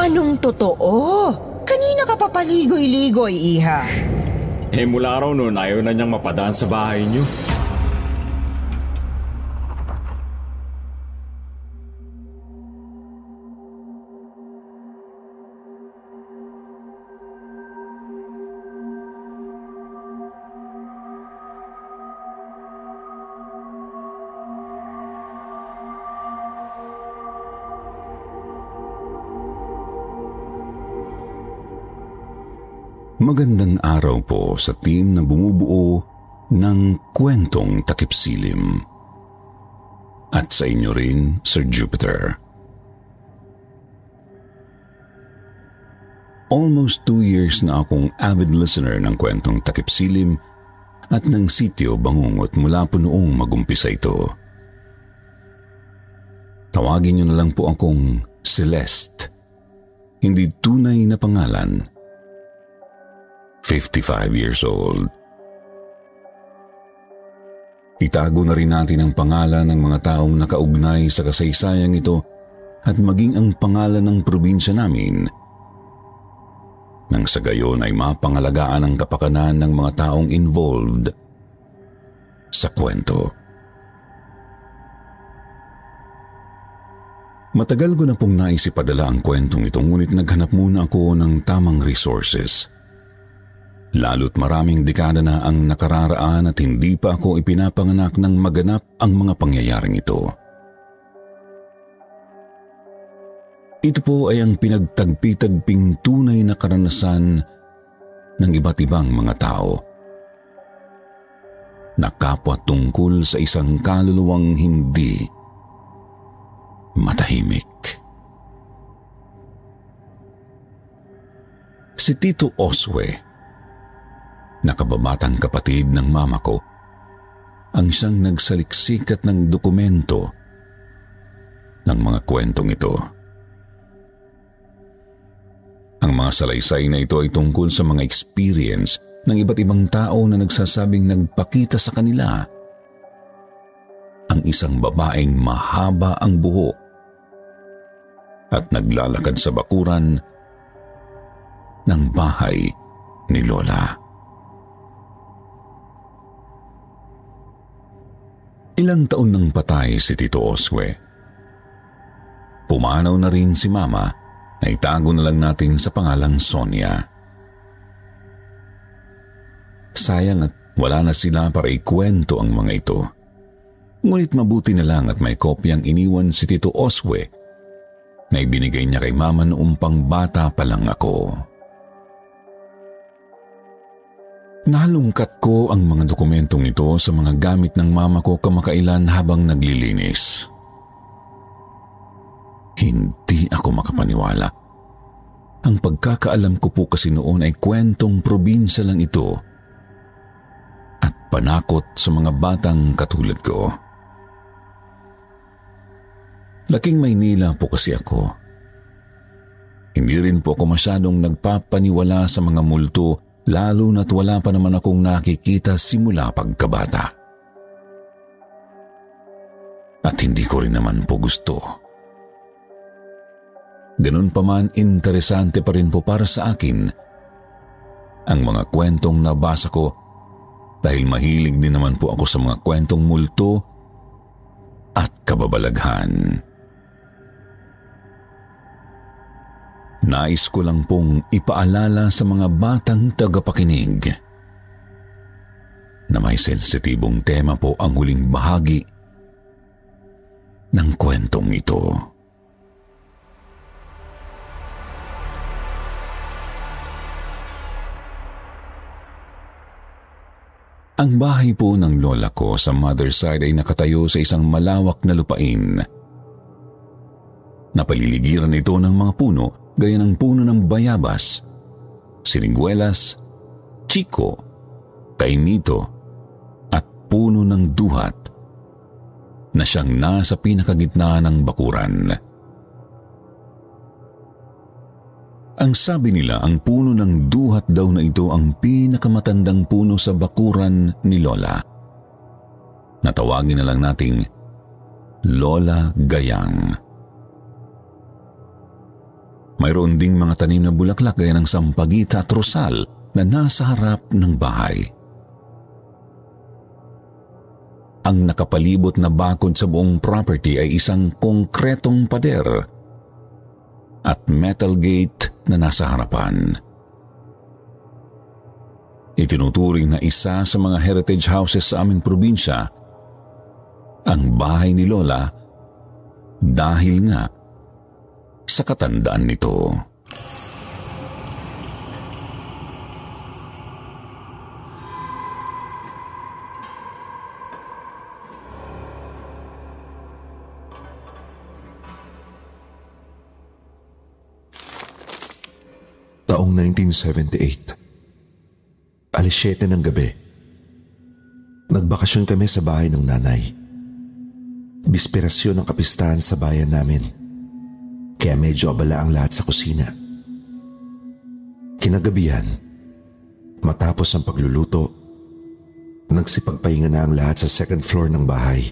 Anong totoo? Kanina ka pa paligoy-ligoy, iha. Eh mula raw noon ayaw na niyang mapadaan sa bahay niyo. Magandang araw po sa team na bumubuo ng kwentong takipsilim. At sa inyo rin, Sir Jupiter. Almost two years na akong avid listener ng kwentong takipsilim at ng sityo Bangungot mula po noong magumpisa ito. Tawagin niyo na lang po akong Celeste. Hindi tunay na pangalan 55 years old. Itago na rin natin ang pangalan ng mga taong nakaugnay sa kasaysayang ito at maging ang pangalan ng probinsya namin. Nang sa gayon ay mapangalagaan ang kapakanan ng mga taong involved sa kwento. Matagal ko na pong naisipadala ang kwentong ito ngunit naghanap muna ako ng tamang resources – Lalo't maraming dekada na ang nakararaan at hindi pa ako ipinapanganak ng maganap ang mga pangyayaring ito. Ito po ay ang pinagtagpi-tagping tunay na karanasan ng iba't ibang mga tao. Nakapwa tungkol sa isang kaluluwang hindi matahimik. Si Tito Oswe nakababatang kapatid ng mama ko, ang siyang nagsaliksik at ng dokumento ng mga kwentong ito. Ang mga salaysay na ito ay tungkol sa mga experience ng iba't ibang tao na nagsasabing nagpakita sa kanila ang isang babaeng mahaba ang buhok at naglalakad sa bakuran ng bahay ni Lola. Ilang taon nang patay si Tito Oswe. Pumanaw na rin si Mama na itago na lang natin sa pangalang Sonia. Sayang at wala na sila para ikwento ang mga ito. Ngunit mabuti na lang at may kopyang iniwan si Tito Oswe na ibinigay niya kay Mama noong pang bata pa lang ako. Nalungkat ko ang mga dokumentong ito sa mga gamit ng mama ko kamakailan habang naglilinis. Hindi ako makapaniwala. Ang pagkakaalam ko po kasi noon ay kwentong probinsya lang ito at panakot sa mga batang katulad ko. Laking Maynila po kasi ako. Hindi rin po ako masyadong nagpapaniwala sa mga multo lalo na't wala pa naman akong nakikita simula pagkabata. At hindi ko rin naman po gusto. Ganun pa man, interesante pa rin po para sa akin ang mga kwentong nabasa ko dahil mahilig din naman po ako sa mga kwentong multo at kababalaghan. Nais ko lang pong ipaalala sa mga batang tagapakinig na may sensitibong tema po ang huling bahagi ng kwentong ito. Ang bahay po ng lola ko sa mother side ay nakatayo sa isang malawak na lupain. Napaliligiran ito ng mga puno gaya ng puno ng bayabas, siniguelas, chiko, kainito, at puno ng duhat na siyang nasa pinakagitna ng bakuran. Ang sabi nila, ang puno ng duhat daw na ito ang pinakamatandang puno sa bakuran ni Lola. Natawagin na lang nating Lola Gayang. Mayroon ding mga tanim na bulaklak gaya ng sampagita at rosal na nasa harap ng bahay. Ang nakapalibot na bakod sa buong property ay isang konkretong pader at metal gate na nasa harapan. Itinuturing na isa sa mga heritage houses sa aming probinsya ang bahay ni Lola dahil nga sa katandaan nito. Taong 1978. Alis 7 ng gabi. Nagbakasyon kami sa bahay ng nanay. Bisperasyon ng kapistahan sa bayan namin. Kaya medyo abala ang lahat sa kusina. Kinagabihan, matapos ang pagluluto, nagsipagpahinga na ang lahat sa second floor ng bahay.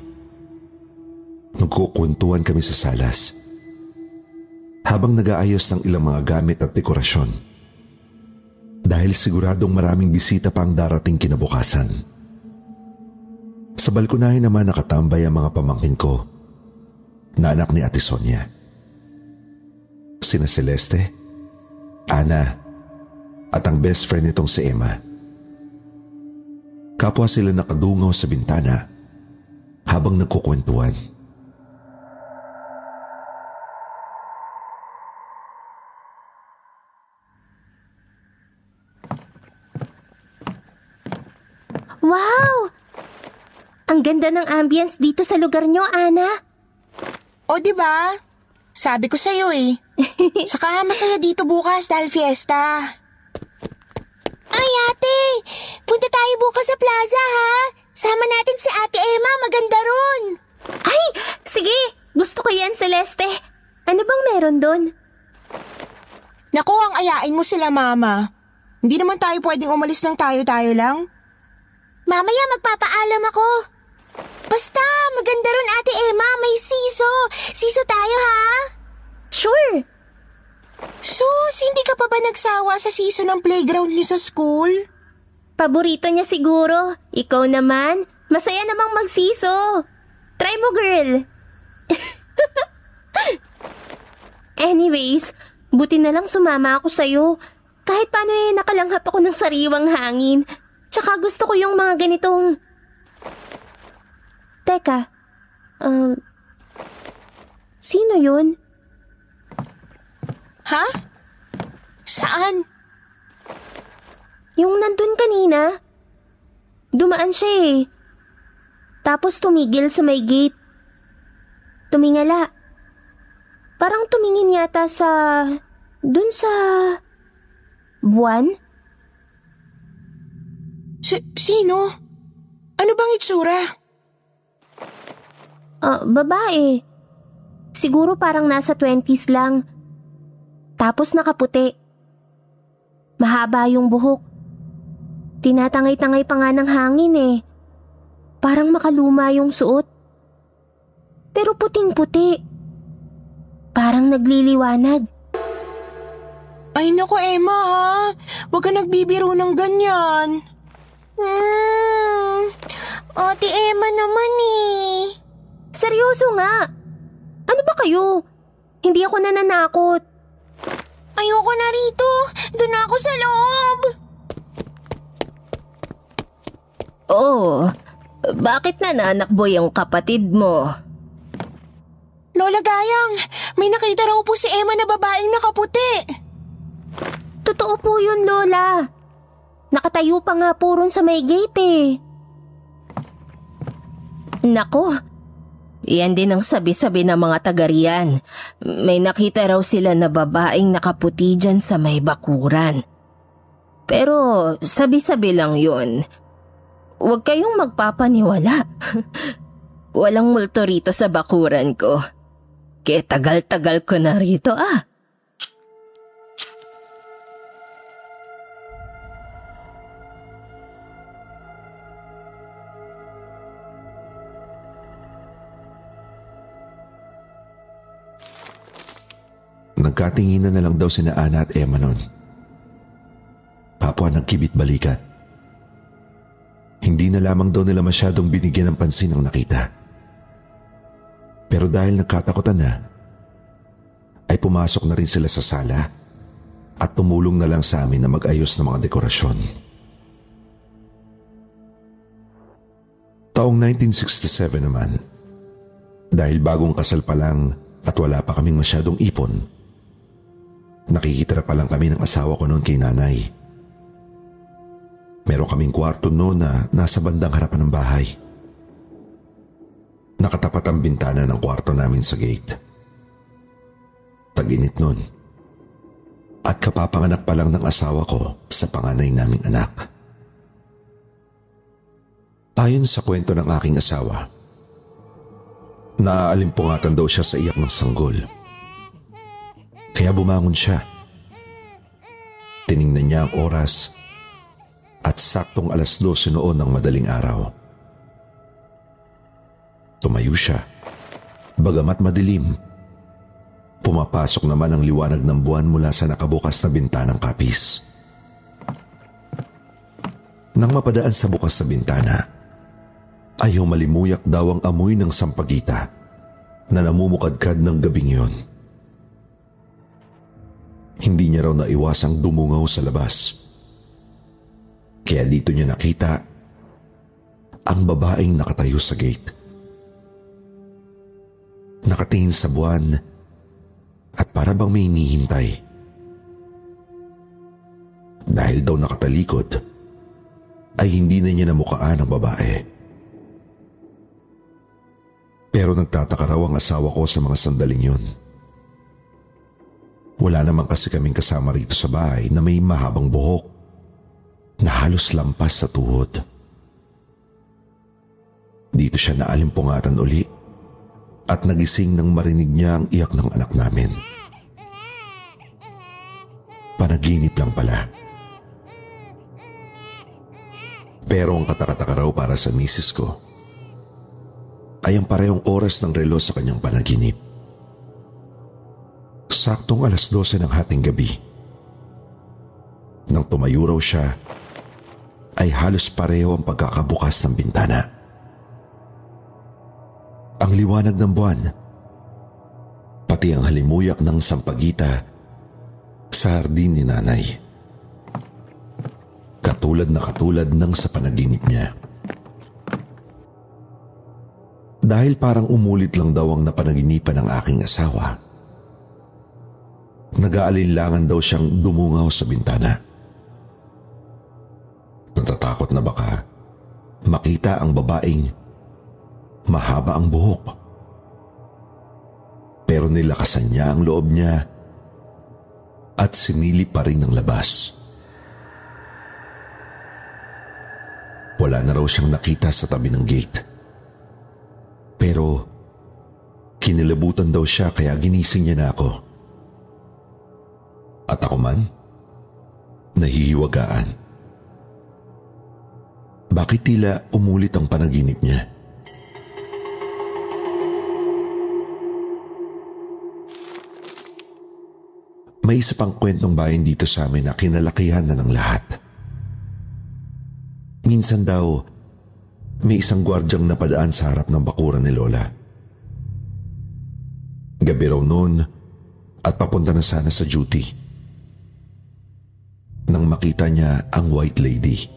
Nagkukwentuhan kami sa salas. Habang nag-aayos ng ilang mga gamit at dekorasyon dahil siguradong maraming bisita pa ang darating kinabukasan. Sa balkonahe naman nakatambay ang mga pamangkin ko na anak ni Ate Sonia. Sina Celeste, Ana, at ang best friend nitong si Emma. Kapwa sila nakadungaw sa bintana habang nagkukwentuhan. Wow! Ang ganda ng ambience dito sa lugar nyo, Ana. O, di ba? Sabi ko sa'yo eh. Saka masaya dito bukas dahil fiesta. Ay, ate! Punta tayo bukas sa plaza, ha? Sama natin si ate Emma, maganda ron. Ay, sige! Gusto ko yan, Celeste. Ano bang meron doon? Naku, ang ayain mo sila, mama. Hindi naman tayo pwedeng umalis ng tayo-tayo lang. Mamaya magpapaalam ako. Basta, maganda ron ate Emma, may siso. Siso tayo ha? Sure. Sus, hindi ka pa ba nagsawa sa season ng playground niyo sa school? Paborito niya siguro. Ikaw naman, masaya namang magsiso. Try mo, girl. Anyways, buti na lang sumama ako sa'yo. Kahit paano eh, nakalanghap ako ng sariwang hangin. Tsaka gusto ko yung mga ganitong... Teka, um... sino yun? Ha? Saan? Yung nandun kanina. Dumaan siya eh. Tapos tumigil sa may gate. Tumingala. Parang tumingin yata sa... dun sa... buwan? Si- sino? Ano bang itsura? Ah, babae. Siguro parang nasa 20s lang. Tapos nakaputi. Mahaba yung buhok. Tinatangay-tangay pa nga ng hangin eh. Parang makaluma yung suot. Pero puting-puti. Parang nagliliwanag. Ay nako, Emma ha. Huwag ka nagbibiro ng ganyan. Hmm, Ate Emma naman eh. Seryoso nga. Ano ba kayo? Hindi ako nananakot. Ayoko na rito. Doon ako sa loob. Oh, bakit nananakbo yung kapatid mo? Lola Gayang, may nakita raw po si Emma na babaeng nakaputi. Totoo po yun, Lola. Nakatayo pa nga po ron sa may gate eh. Nako, yan din ang sabi-sabi ng mga tagariyan. May nakita raw sila na babaeng nakaputi dyan sa may bakuran. Pero sabi-sabi lang yun. Huwag kayong magpapaniwala. Walang multo rito sa bakuran ko. Kaya tagal-tagal ko na rito ah. Nagkatinginan na lang daw sina Ana at Emma noon. Kapwa ng kibit balikat. Hindi na lamang daw nila masyadong binigyan ng pansin ang nakita. Pero dahil nagkatakutan na, ay pumasok na rin sila sa sala at tumulong na lang sa amin na mag-ayos ng mga dekorasyon. Taong 1967 naman, dahil bagong kasal pa lang at wala pa kaming masyadong ipon, Nakikitira pa lang kami ng asawa ko noon kay nanay. Meron kaming kwarto noon na nasa bandang harapan ng bahay. Nakatapat ang bintana ng kwarto namin sa gate. Taginit noon. At kapapanganak pa lang ng asawa ko sa panganay naming anak. Ayon sa kwento ng aking asawa, naaalimpungatan daw siya sa iyak ng sanggol. Kaya bumangon siya. Tiningnan niya ang oras at saktong alas 12 noon ng madaling araw. Tumayo siya. Bagamat madilim, pumapasok naman ang liwanag ng buwan mula sa nakabukas na bintanang kapis. Nang mapadaan sa bukas na bintana, ay humalimuyak daw ang amoy ng sampagita na namumukadkad ng gabing yon. Hindi niya raw naiwasang dumungaw sa labas. Kaya dito niya nakita ang babaeng nakatayo sa gate. Nakatingin sa buwan at para bang may hinihintay. Dahil daw nakatalikod, ay hindi na niya namukaan ang babae. Pero nagtataka raw ang asawa ko sa mga sandaling yun. Wala naman kasi kaming kasama rito sa bahay na may mahabang buhok na halos lampas sa tuhod. Dito siya naalimpungatan uli at nagising nang marinig niya ang iyak ng anak namin. Panaginip lang pala. Pero ang katakataka raw para sa misis ko ay ang parehong oras ng relo sa kanyang panaginip. Saktong alas 12 ng hating gabi. Nang tumayo raw siya, ay halos pareho ang pagkakabukas ng bintana. Ang liwanag ng buwan, pati ang halimuyak ng sampagita sa hardin ni nanay. Katulad na katulad ng sa panaginip niya. Dahil parang umulit lang daw ang napanaginipan ng aking asawa, Nag-aalinlangan daw siyang dumungaw sa bintana. Natatakot na baka makita ang babaeng mahaba ang buhok. Pero nilakasan niya ang loob niya at sinili pa rin ang labas. Wala na raw siyang nakita sa tabi ng gate. Pero kinilabutan daw siya kaya ginising niya na ako. At ako man, nahihiwagaan. Bakit tila umulit ang panaginip niya? May isa pang kwentong bayan dito sa amin na kinalakihan na ng lahat. Minsan daw, may isang gwardyang napadaan sa harap ng bakuran ni Lola. Gabi raw noon at papunta na sana sa duty nang makita niya ang white lady.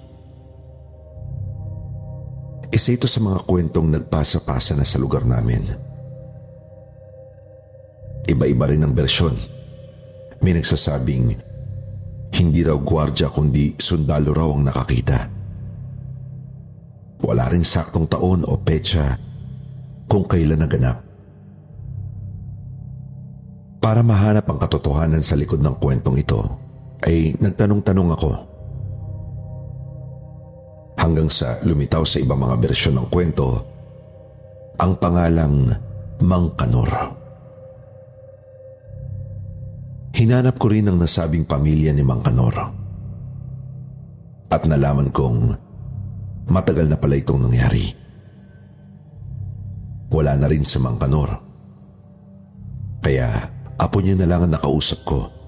Isa ito sa mga kwentong nagpasa-pasa na sa lugar namin. Iba-iba rin ang bersyon. May nagsasabing hindi raw gwardya kundi sundalo raw ang nakakita. Wala rin saktong taon o petsa kung kailan naganap. Para mahanap ang katotohanan sa likod ng kwentong ito, ay nagtanong-tanong ako. Hanggang sa lumitaw sa ibang mga bersyon ng kwento, ang pangalang Mang Kanor. Hinanap ko rin ang nasabing pamilya ni Mang Kanor. At nalaman kong matagal na pala itong nangyari. Wala na rin si Mang Kanor. Kaya apo niya na lang ang nakausap ko.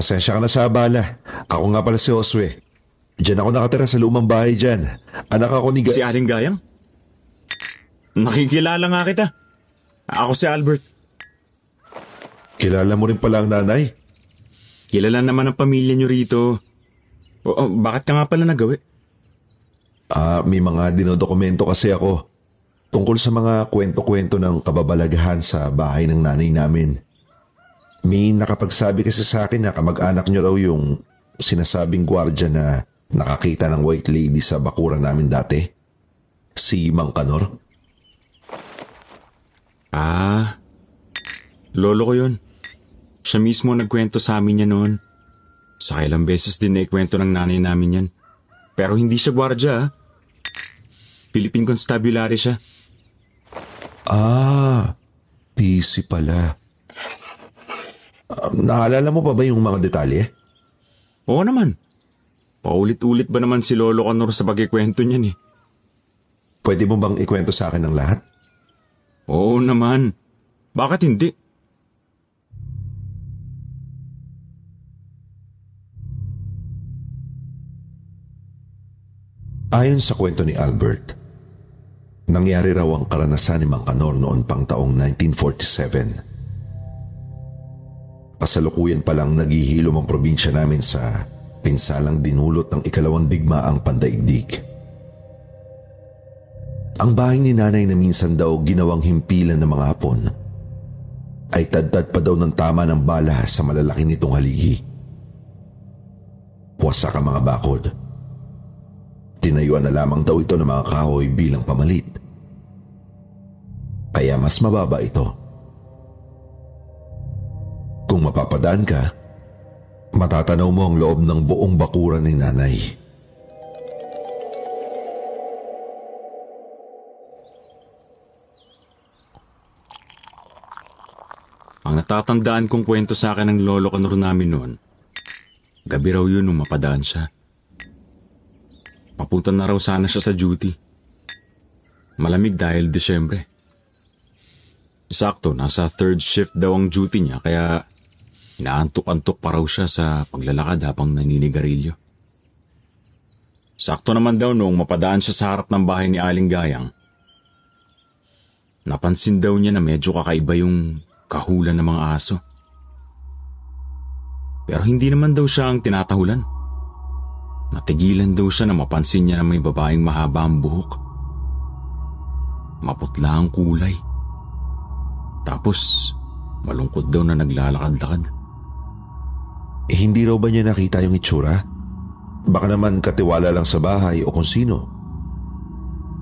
Pasensya ka na sa abala. Ako nga pala si Oswe. Diyan ako nakatira sa lumang bahay dyan. Anak ako ni... Ga- Si Aling Gayang? Nakikilala nga kita. Ako si Albert. Kilala mo rin pala ang nanay? Kilala naman ang pamilya niyo rito. O, o, bakit ka nga pala nagawi? Ah, may mga dinodokumento kasi ako tungkol sa mga kwento-kwento ng kababalaghan sa bahay ng nanay namin. May nakapagsabi kasi sa akin na kamag-anak niyo raw yung sinasabing gwardya na nakakita ng white lady sa bakuran namin dati. Si Mang Kanor. Ah, lolo ko yun. Siya mismo nagkwento sa amin yan noon. Sa ilang beses din na ikwento ng nanay namin yan. Pero hindi siya gwardya ah. Philippine Constabulary siya. Ah, busy pala. Ah, naalala mo pa ba yung mga detalye? Oo naman. Paulit-ulit ba naman si Lolo Conor sa pagkikwento niyan eh? Pwede mo bang ikwento sa akin ng lahat? Oo naman. Bakit hindi? Ayon sa kwento ni Albert, nangyari raw ang karanasan ni Mang Kanor noon pang taong 1947. Kasalukuyan pa lang naghihilom ang probinsya namin sa pinsalang dinulot ng ikalawang digmaang pandaigdig. Ang bahay ni nanay na minsan daw ginawang himpilan ng mga hapon ay tadtad pa daw ng tama ng bala sa malalaki nitong haligi. Wasak ang mga bakod. Tinayuan na lamang daw ito ng mga kahoy bilang pamalit. Kaya mas mababa ito. Kung mapapadaan ka, matatanaw mo ang loob ng buong bakuran ni nanay. Ang natatandaan kong kwento sa akin ng lolo Conor namin noon, gabi raw yun nung mapadaan siya. Papunta na raw sana siya sa duty. Malamig dahil Desyembre. Sakto, nasa third shift daw ang duty niya kaya inaantok-antok pa raw siya sa paglalakad habang naninigarilyo. Sakto naman daw noong mapadaan siya sa harap ng bahay ni Aling Gayang. Napansin daw niya na medyo kakaiba yung kahulan ng mga aso. Pero hindi naman daw siya ang tinatahulan. Natigilan daw siya na mapansin niya na may babaeng mahaba ang buhok. Maputla ang kulay. Tapos, malungkot daw na naglalakad-lakad. Hindi raw ba niya nakita yung itsura? Baka naman katiwala lang sa bahay o kung sino.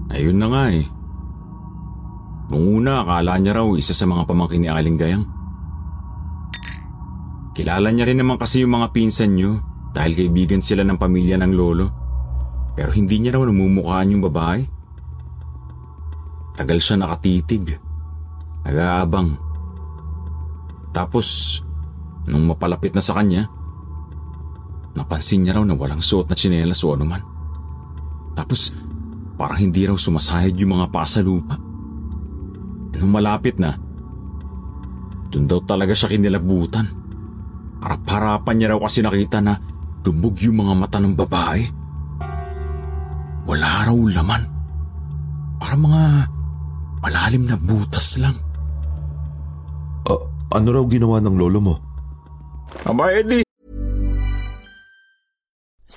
Ayun na nga eh. Nung una, akala niya raw isa sa mga pamangkin ni Aling Gayang. Kilala niya rin naman kasi yung mga pinsan niyo dahil kaibigan sila ng pamilya ng lolo. Pero hindi niya raw namumukhaan yung babae. Tagal siya nakatitig. Nag-aabang. Tapos, nung mapalapit na sa kanya, napansin niya raw na walang suot na tsinelas o anuman. Tapos, parang hindi raw sumasahid yung mga paa sa lupa. Nung malapit na, dun daw talaga siya kinilabutan. Harap-harapan niya raw kasi nakita na dumog yung mga mata ng babae. Wala raw laman. Para mga malalim na butas lang. Ah, ano raw ginawa ng lolo mo? Aba, Eddie!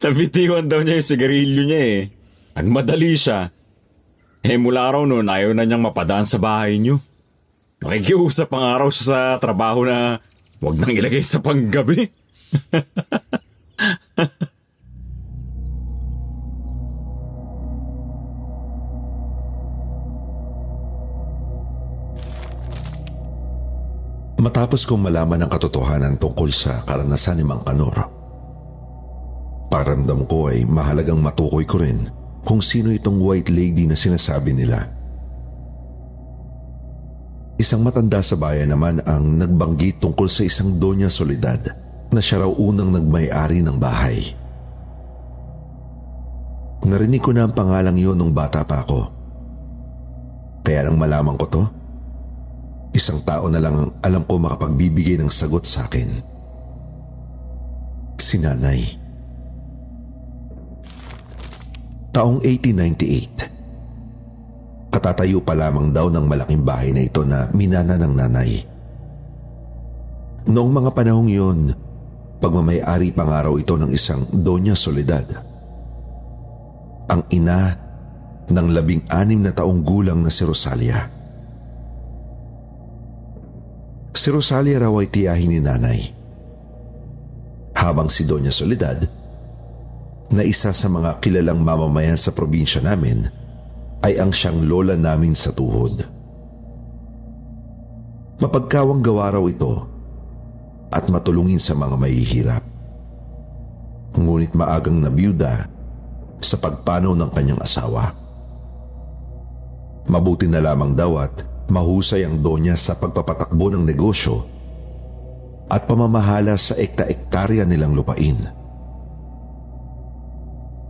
Nabitiwan daw niya yung sigarilyo niya eh. Nagmadali siya. Eh mula araw noon ayaw na niyang mapadaan sa bahay niyo. Nakikiusap ang araw siya sa trabaho na huwag nang ilagay sa panggabi. Matapos kong malaman ang katotohanan tungkol sa karanasan ni Mang Kanor, paramdam ko ay mahalagang matukoy ko rin kung sino itong white lady na sinasabi nila. Isang matanda sa bayan naman ang nagbanggit tungkol sa isang Doña Soledad na siya raw unang nagmay-ari ng bahay. Narinig ko na ang pangalang iyon nung bata pa ako. Kaya nang malaman ko to, isang tao na lang ang alam ko makapagbibigay ng sagot sa akin. Si nanay. Taong 1898. Katatayo pa lamang daw ng malaking bahay na ito na minana ng nanay. Noong mga panahong yun, pagmamayari pang araw ito ng isang Doña Soledad. Ang ina ng labing anim na taong gulang na si Rosalia. Si Rosalia raw ay tiyahin ni nanay. Habang si Doña Soledad, na isa sa mga kilalang mamamayan sa probinsya namin, ay ang siyang lola namin sa tuhod. Mapagkawang gawa raw ito at matulungin sa mga mahihirap. Ngunit maagang nabiyuda sa pagpanaw ng kanyang asawa. Mabuti na lamang daw at mahusay ang donya sa pagpapatakbo ng negosyo at pamamahala sa ekta-ektarya nilang lupain.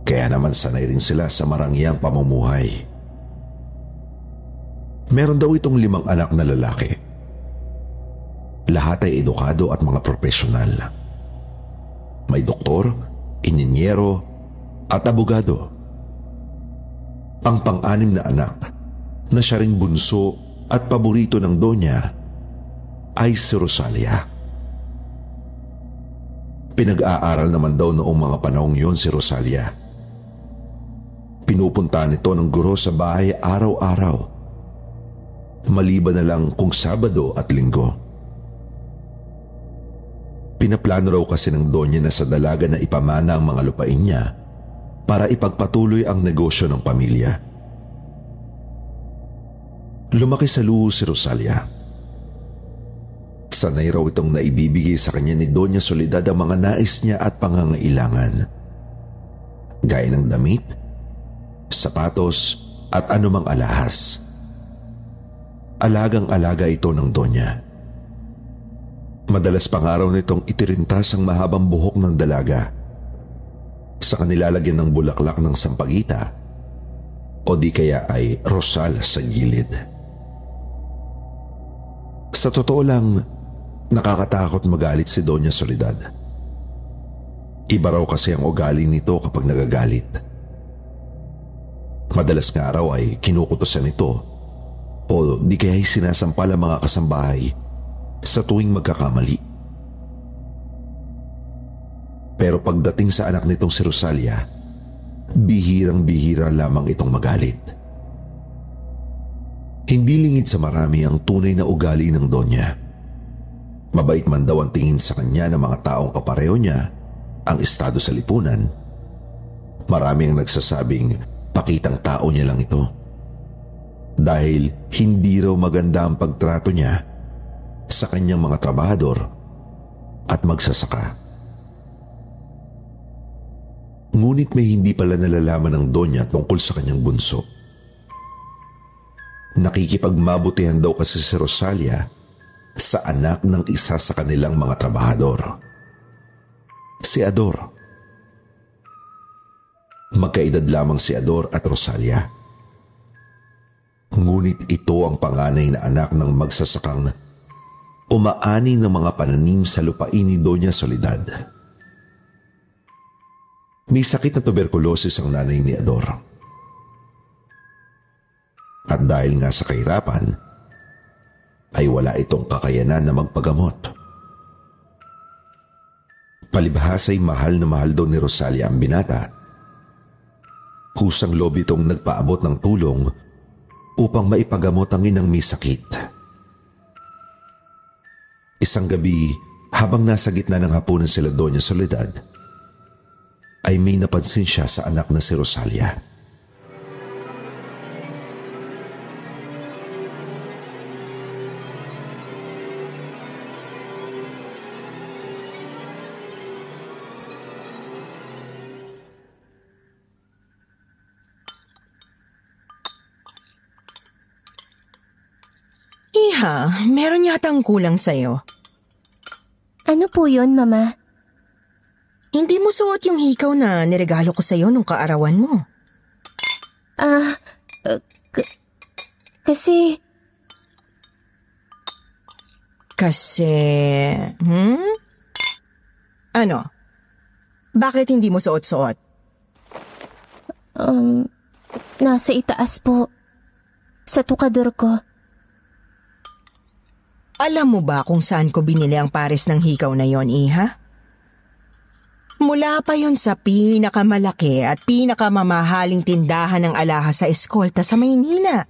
Kaya naman sanay rin sila sa marangyang pamumuhay. Meron daw itong limang anak na lalaki. Lahat ay edukado at mga profesional. May doktor, ininyero, at abogado. Ang pang-anim na anak na siya ring bunso at paborito ng donya ay si Rosalia. Pinag-aaral naman daw noong mga panahong yon si Rosalia. Pinupunta nito ng guro sa bahay araw-araw. Maliban na lang kung Sabado at Linggo. Pinaplano raw kasi ng donya na sa dalaga na ipamana ang mga lupain niya para ipagpatuloy ang negosyo ng pamilya. Lumaki sa luho si Rosalia. Sanay raw itong naibibigay sa kanya ni Doña Soledad ang mga nais niya at pangangailangan. Gaya ng damit, sapatos at anumang alahas. Alagang-alaga ito ng Donya. Madalas pang araw nitong itirintas ang mahabang buhok ng dalaga sa kanilalagyan ng bulaklak ng sampagita o di kaya ay rosal sa gilid. Sa totoo lang, nakakatakot magalit si Doña Soledad. Iba raw kasi ang ugali nito kapag nagagalit. Madalas nga raw ay kinukutosan nito o di kaya ay sinasampal ang mga kasambahay sa tuwing magkakamali. Pero pagdating sa anak nitong si Rosalia, bihirang-bihira lamang itong magalit. Hindi lingid sa marami ang tunay na ugali ng Donya. Mabait man daw ang tingin sa kanya ng mga taong kapareho niya ang estado sa lipunan. Marami ang nagsasabing pakitang tao niya lang ito. Dahil hindi raw maganda ang pagtrato niya sa kanyang mga trabahador at magsasaka. Ngunit may hindi pala nalalaman ng Donya tungkol sa kanyang bunso. Nakikipagmabutihan daw kasi si Rosalia sa anak ng isa sa kanilang mga trabahador. Si Ador. Magkaedad lamang si Ador at Rosalia. Ngunit ito ang panganay na anak ng magsasakang umaani ng mga pananim sa lupain ni Doña Soledad. May sakit na tuberculosis ang nanay ni Ador. At dahil nga sa kahirapan, ay wala itong kakayanan na magpagamot. Palibhas ay mahal na mahal daw ni Rosalia ang binata. Kusang loob itong nagpaabot ng tulong upang maipagamot ang inang may sakit. Isang gabi, habang nasa gitna ng hapunan sila Doña Soledad, ay may napansin siya sa anak na si Rosalia. Iha, meron yatang kulang sa'yo. Ano po yun, Mama? Hindi mo suot yung hikaw na niregalo ko sa'yo nung kaarawan mo. Ah, uh, k- kasi... Kasi... Hmm? Ano? Bakit hindi mo suot-suot? Um, nasa itaas po. Sa tukador ko. Alam mo ba kung saan ko binili ang pares ng hikaw na yon, Iha? Mula pa yon sa pinakamalaki at pinakamamahaling tindahan ng alahas sa eskolta sa Maynila.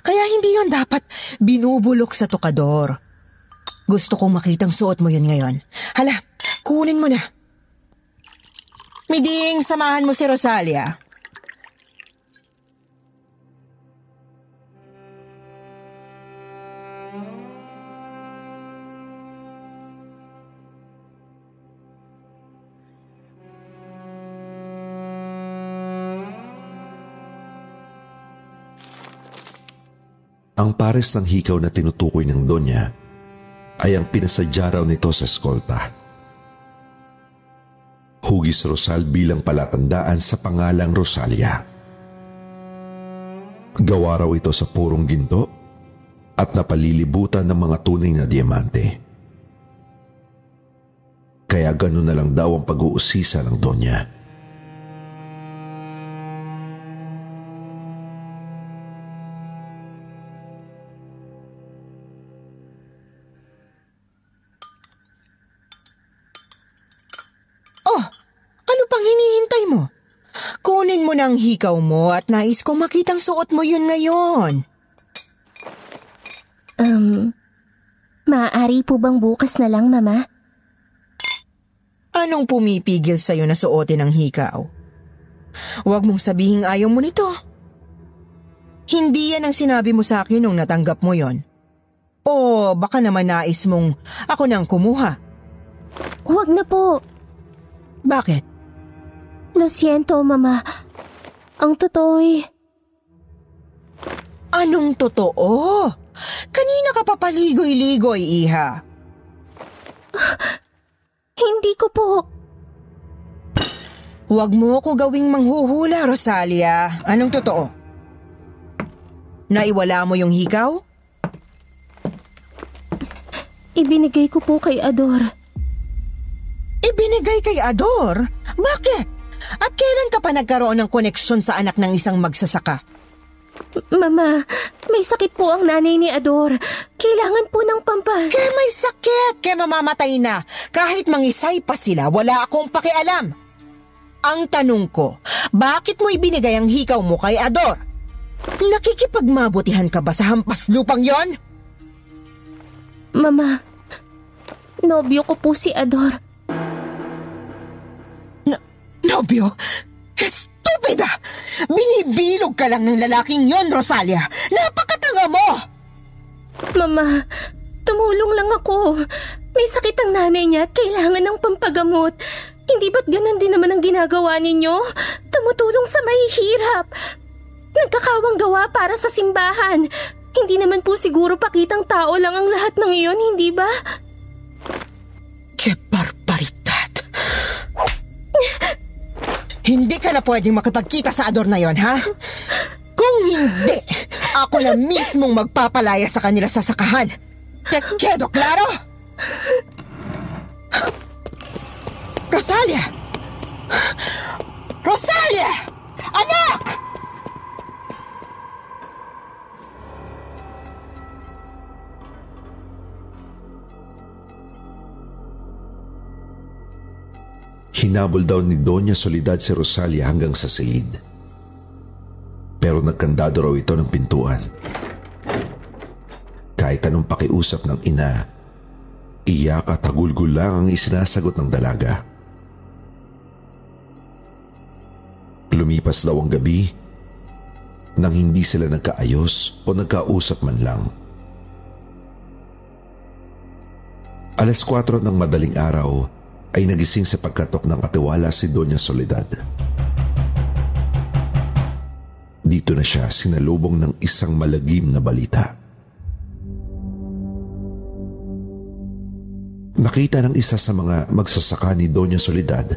Kaya hindi yon dapat binubulok sa tukador. Gusto kong makitang suot mo yun ngayon. Hala, kunin mo na. Miding, samahan mo si Rosalia. Ang pares ng hikaw na tinutukoy ng Donya ay ang pinasadya raw nito sa eskolta. Hugis Rosal bilang palatandaan sa pangalang Rosalia. Gawa raw ito sa purong ginto at napalilibutan ng mga tunay na diamante. Kaya ganun na lang daw ang pag-uusisa ng Donya. Oh, hikaw mo at nais kong makitang suot mo yun ngayon. Um, maaari po bang bukas na lang, Mama? Anong pumipigil sa'yo na suotin ang hikaw? Huwag mong sabihing ayaw mo nito. Hindi yan ang sinabi mo sa akin nung natanggap mo yon. O baka naman nais mong ako nang kumuha. Huwag na po. Bakit? Lo siento, Mama. Ang totoo'y... Anong totoo? Kanina ka papaligoy-ligoy, Iha. Hindi ko po. Huwag mo ko gawing manghuhula, Rosalia. Anong totoo? Naiwala mo yung hikaw? Ibinigay ko po kay Ador. Ibinigay kay Ador? Bakit? At kailan ka pa nagkaroon ng koneksyon sa anak ng isang magsasaka? Mama, may sakit po ang nanay ni Ador. Kailangan po ng pampa... Kaya may sakit, kaya mamamatay na. Kahit mangisay pa sila, wala akong pakialam. Ang tanong ko, bakit mo ibinigay ang hikaw mo kay Ador? Nakikipagmabutihan ka ba sa hampas lupang yon? Mama, nobyo ko po si Ador. Nobyo? Estupida! Binibilog ka lang ng lalaking yon, Rosalia. Napakatanga mo! Mama, tumulong lang ako. May sakit ang nanay niya at kailangan ng pampagamot. Hindi ba't ganun din naman ang ginagawa ninyo? Tumutulong sa mahihirap. Nagkakawang gawa para sa simbahan. Hindi naman po siguro pakitang tao lang ang lahat ng iyon, hindi ba? Hindi ka na pwedeng makipagkita sa ador na yon, ha? Kung hindi, ako na mismong magpapalaya sa kanila sa sakahan. Te quedo claro? Rosalia! Rosalia! Anak! Hinabol daw ni Doña Soledad si Rosalia hanggang sa silid. Pero nagkandado raw ito ng pintuan. Kahit anong pakiusap ng ina, iyak at hagulgul lang ang isinasagot ng dalaga. Lumipas daw ang gabi nang hindi sila nagkaayos o nagkausap man lang. Alas 4 ng madaling araw ay nagising sa pagkatok ng katiwala si Doña Soledad. Dito na siya sinalubong ng isang malagim na balita. Nakita ng isa sa mga magsasaka ni Doña Soledad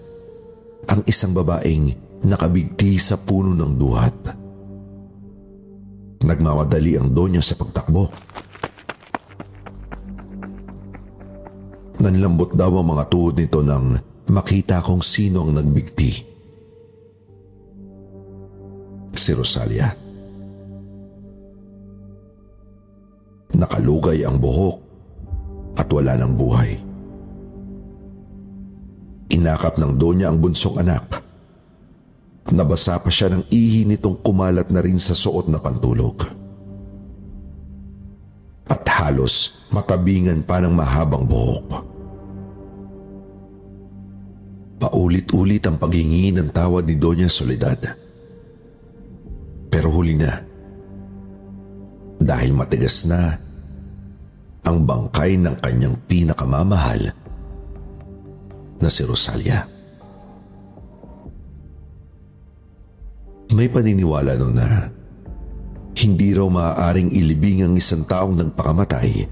ang isang babaeng nakabigti sa puno ng duhat. Nagmamadali ang Doña sa pagtakbo. Nanlambot daw ang mga tuhod nito nang makita kung sino ang nagbigti. Si Rosalia. Nakalugay ang buhok at wala ng buhay. Inakap ng donya ang bunsong anak. Nabasa pa siya ng ihi nitong kumalat na rin sa suot na pantulog. At halos matabingan pa ng mahabang buhok. Paulit-ulit ang paghingi ng tawad ni Doña Soledad. Pero huli na. Dahil matigas na ang bangkay ng kanyang pinakamamahal na si Rosalia. May paniniwala no na hindi raw maaaring ilibing ang isang taong nagpakamatay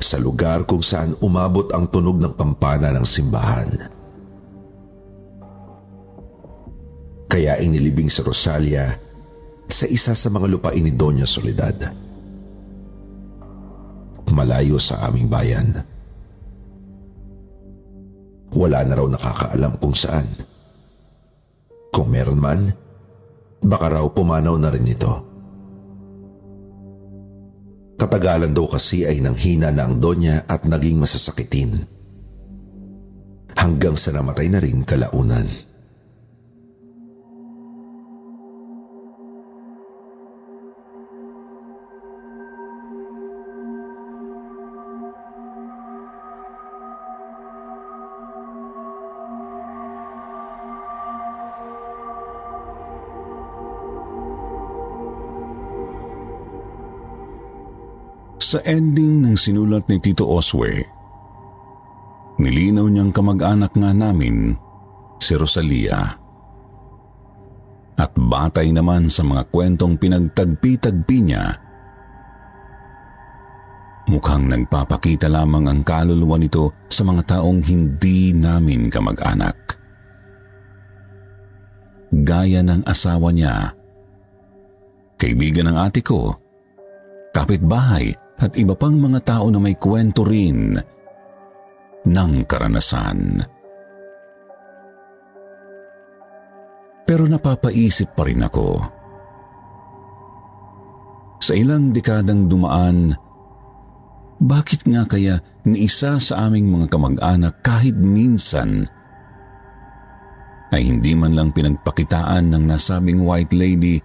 sa lugar kung saan umabot ang tunog ng kampana ng simbahan. Kaya inilibing si Rosalia sa isa sa mga lupain ni Doña Soledad. Malayo sa aming bayan. Wala na raw nakakaalam kung saan. Kung meron man, baka raw pumanaw na rin ito. Katagalan daw kasi ay nanghina na ang donya at naging masasakitin. Hanggang sa namatay na rin kalaunan. Sa ending ng sinulat ni Tito Oswe, nilinaw niyang kamag-anak nga namin si Rosalia. At batay naman sa mga kwentong pinagtagpi-tagpi niya, mukhang nagpapakita lamang ang kaluluwa nito sa mga taong hindi namin kamag-anak. Gaya ng asawa niya, kaibigan ng ate ko, kapitbahay at iba pang mga tao na may kwento rin ng karanasan. Pero napapaisip pa rin ako. Sa ilang dekadang dumaan, bakit nga kaya ni isa sa aming mga kamag-anak kahit minsan ay hindi man lang pinagpakitaan ng nasabing white lady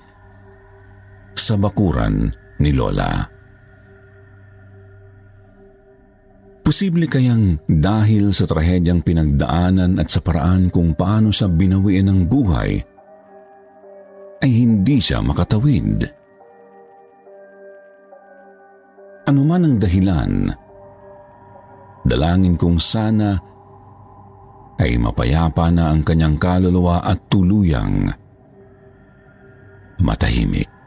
sa bakuran ni Lola. Posible kayang dahil sa trahedyang pinagdaanan at sa paraan kung paano siya binawiin ng buhay, ay hindi siya makatawid. Ano man ang dahilan, dalangin kong sana ay mapayapa na ang kanyang kaluluwa at tuluyang matahimik.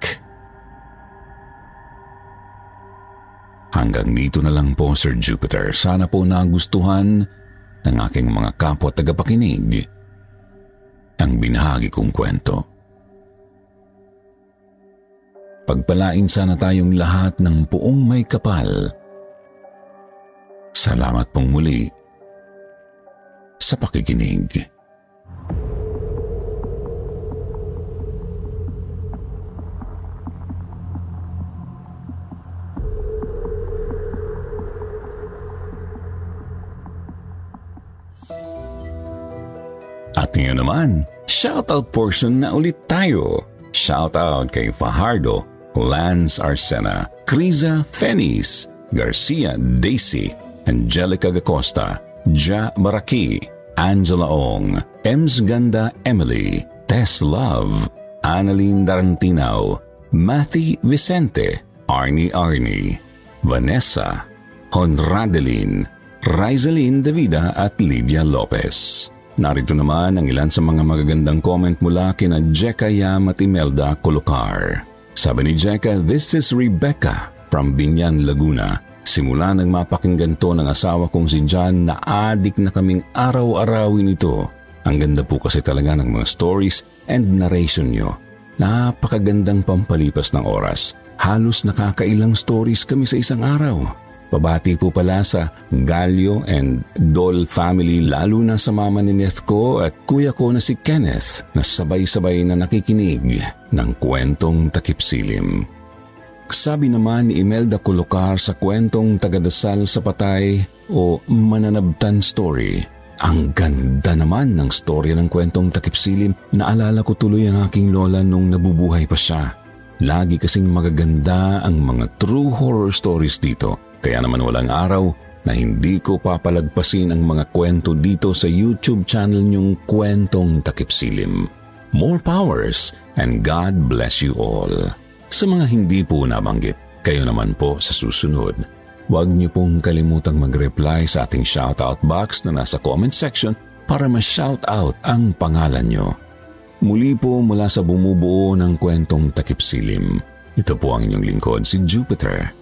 Hanggang dito na lang po, Sir Jupiter. Sana po nagustuhan ng aking mga kapwa tagapakinig ang binahagi kong kwento. Pagpalain sana tayong lahat ng puong may kapal. Salamat pong muli sa pakikinig. At ngayon naman, shoutout portion na ulit tayo. Shoutout kay Fajardo, Lance Arsena, Criza Fenis, Garcia Daisy, Angelica Gacosta, Ja Baraki, Angela Ong, Ems Ganda Emily, Tess Love, Annalyn Darantinaw, Matty Vicente, Arnie Arnie, Vanessa, Honradelin, Rizaline Davida at Lydia Lopez. Narito naman ang ilan sa mga magagandang comment mula kina Jeka Yam at Imelda Colocar. Sabi ni Jeka, This is Rebecca from Binyan, Laguna. Simula nang mapakinggan to ng asawa kong si John na adik na kaming araw-arawin ito. Ang ganda po kasi talaga ng mga stories and narration nyo. Napakagandang pampalipas ng oras. Halos nakakailang stories kami sa isang araw. Pabati po pala sa Galio and Dol family lalo na sa mama ni Neth ko at kuya ko na si Kenneth na sabay-sabay na nakikinig ng kwentong takipsilim. Sabi naman ni Imelda Kulokar sa kwentong tagadasal sa patay o mananabtan story. Ang ganda naman ng storya ng kwentong takipsilim. Naalala ko tuloy ang aking lola nung nabubuhay pa siya. Lagi kasing magaganda ang mga true horror stories dito kaya naman walang araw na hindi ko papalagpasin ang mga kwento dito sa YouTube channel niyong Kwentong Takipsilim. More powers and God bless you all. Sa mga hindi po nabanggit, kayo naman po sa susunod. Huwag niyo pong kalimutang mag-reply sa ating shoutout box na nasa comment section para ma-shoutout ang pangalan niyo. Muli po mula sa bumubuo ng kwentong takipsilim. Ito po ang inyong lingkod, si Jupiter